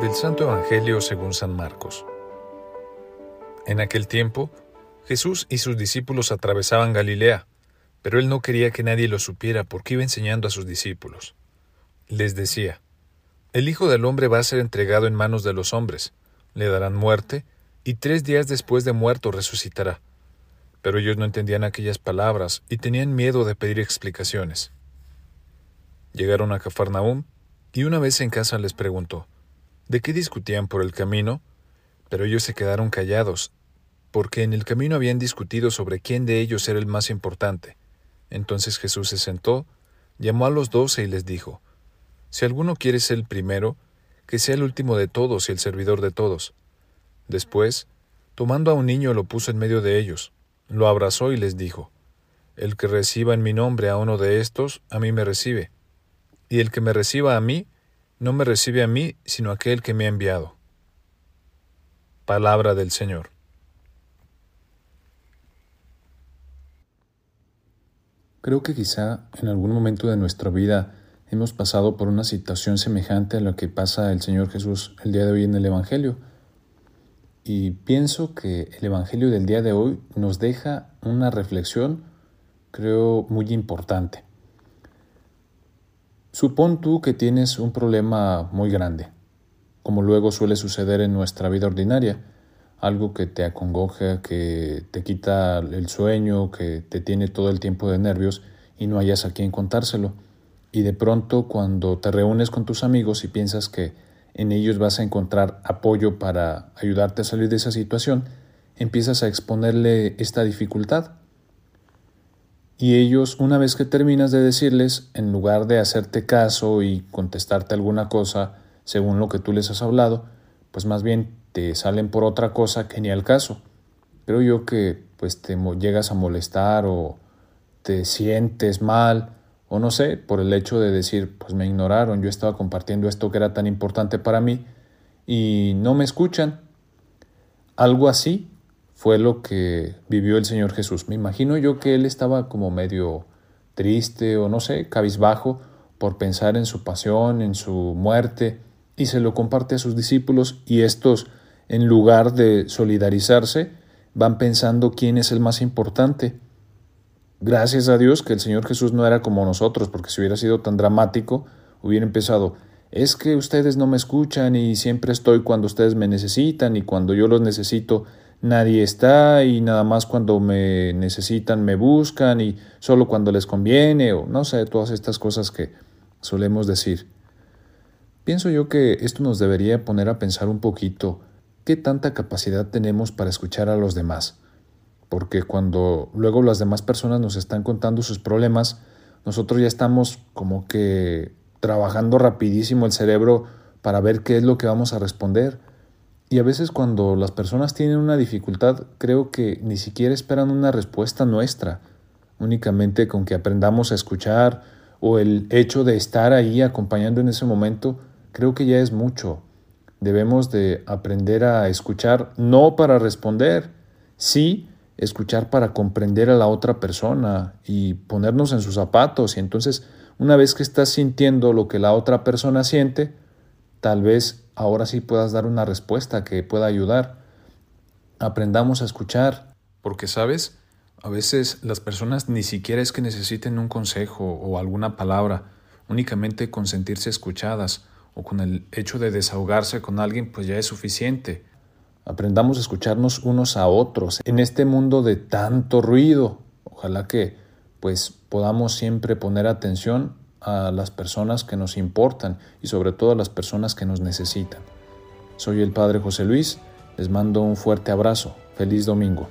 Del Santo Evangelio según San Marcos. En aquel tiempo, Jesús y sus discípulos atravesaban Galilea, pero él no quería que nadie lo supiera porque iba enseñando a sus discípulos. Les decía, El Hijo del Hombre va a ser entregado en manos de los hombres, le darán muerte, y tres días después de muerto resucitará. Pero ellos no entendían aquellas palabras y tenían miedo de pedir explicaciones. Llegaron a Cafarnaúm, y una vez en casa les preguntó, ¿de qué discutían por el camino? Pero ellos se quedaron callados, porque en el camino habían discutido sobre quién de ellos era el más importante. Entonces Jesús se sentó, llamó a los doce y les dijo, Si alguno quiere ser el primero, que sea el último de todos y el servidor de todos. Después, tomando a un niño lo puso en medio de ellos, lo abrazó y les dijo, El que reciba en mi nombre a uno de estos, a mí me recibe y el que me reciba a mí, no me recibe a mí, sino aquel que me ha enviado. Palabra del Señor. Creo que quizá en algún momento de nuestra vida hemos pasado por una situación semejante a lo que pasa el Señor Jesús el día de hoy en el Evangelio. Y pienso que el Evangelio del día de hoy nos deja una reflexión, creo, muy importante. Supón tú que tienes un problema muy grande, como luego suele suceder en nuestra vida ordinaria, algo que te acongoja, que te quita el sueño, que te tiene todo el tiempo de nervios y no hayas a quien contárselo. Y de pronto cuando te reúnes con tus amigos y piensas que en ellos vas a encontrar apoyo para ayudarte a salir de esa situación, empiezas a exponerle esta dificultad y ellos, una vez que terminas de decirles, en lugar de hacerte caso y contestarte alguna cosa según lo que tú les has hablado, pues más bien te salen por otra cosa que ni al caso. Creo yo que pues te llegas a molestar o te sientes mal o no sé, por el hecho de decir, pues me ignoraron, yo estaba compartiendo esto que era tan importante para mí y no me escuchan. Algo así fue lo que vivió el Señor Jesús. Me imagino yo que él estaba como medio triste o no sé, cabizbajo por pensar en su pasión, en su muerte, y se lo comparte a sus discípulos y estos, en lugar de solidarizarse, van pensando quién es el más importante. Gracias a Dios que el Señor Jesús no era como nosotros, porque si hubiera sido tan dramático, hubiera empezado, es que ustedes no me escuchan y siempre estoy cuando ustedes me necesitan y cuando yo los necesito nadie está y nada más cuando me necesitan me buscan y solo cuando les conviene o no sé, todas estas cosas que solemos decir. Pienso yo que esto nos debería poner a pensar un poquito qué tanta capacidad tenemos para escuchar a los demás. Porque cuando luego las demás personas nos están contando sus problemas, nosotros ya estamos como que trabajando rapidísimo el cerebro para ver qué es lo que vamos a responder y a veces cuando las personas tienen una dificultad, creo que ni siquiera esperan una respuesta nuestra, únicamente con que aprendamos a escuchar o el hecho de estar ahí acompañando en ese momento, creo que ya es mucho. Debemos de aprender a escuchar no para responder, sí escuchar para comprender a la otra persona y ponernos en sus zapatos. Y entonces, una vez que estás sintiendo lo que la otra persona siente, tal vez ahora sí puedas dar una respuesta que pueda ayudar. Aprendamos a escuchar. Porque, ¿sabes? A veces las personas ni siquiera es que necesiten un consejo o alguna palabra, únicamente con sentirse escuchadas o con el hecho de desahogarse con alguien, pues ya es suficiente. Aprendamos a escucharnos unos a otros en este mundo de tanto ruido. Ojalá que pues podamos siempre poner atención a las personas que nos importan y sobre todo a las personas que nos necesitan. Soy el Padre José Luis, les mando un fuerte abrazo, feliz domingo.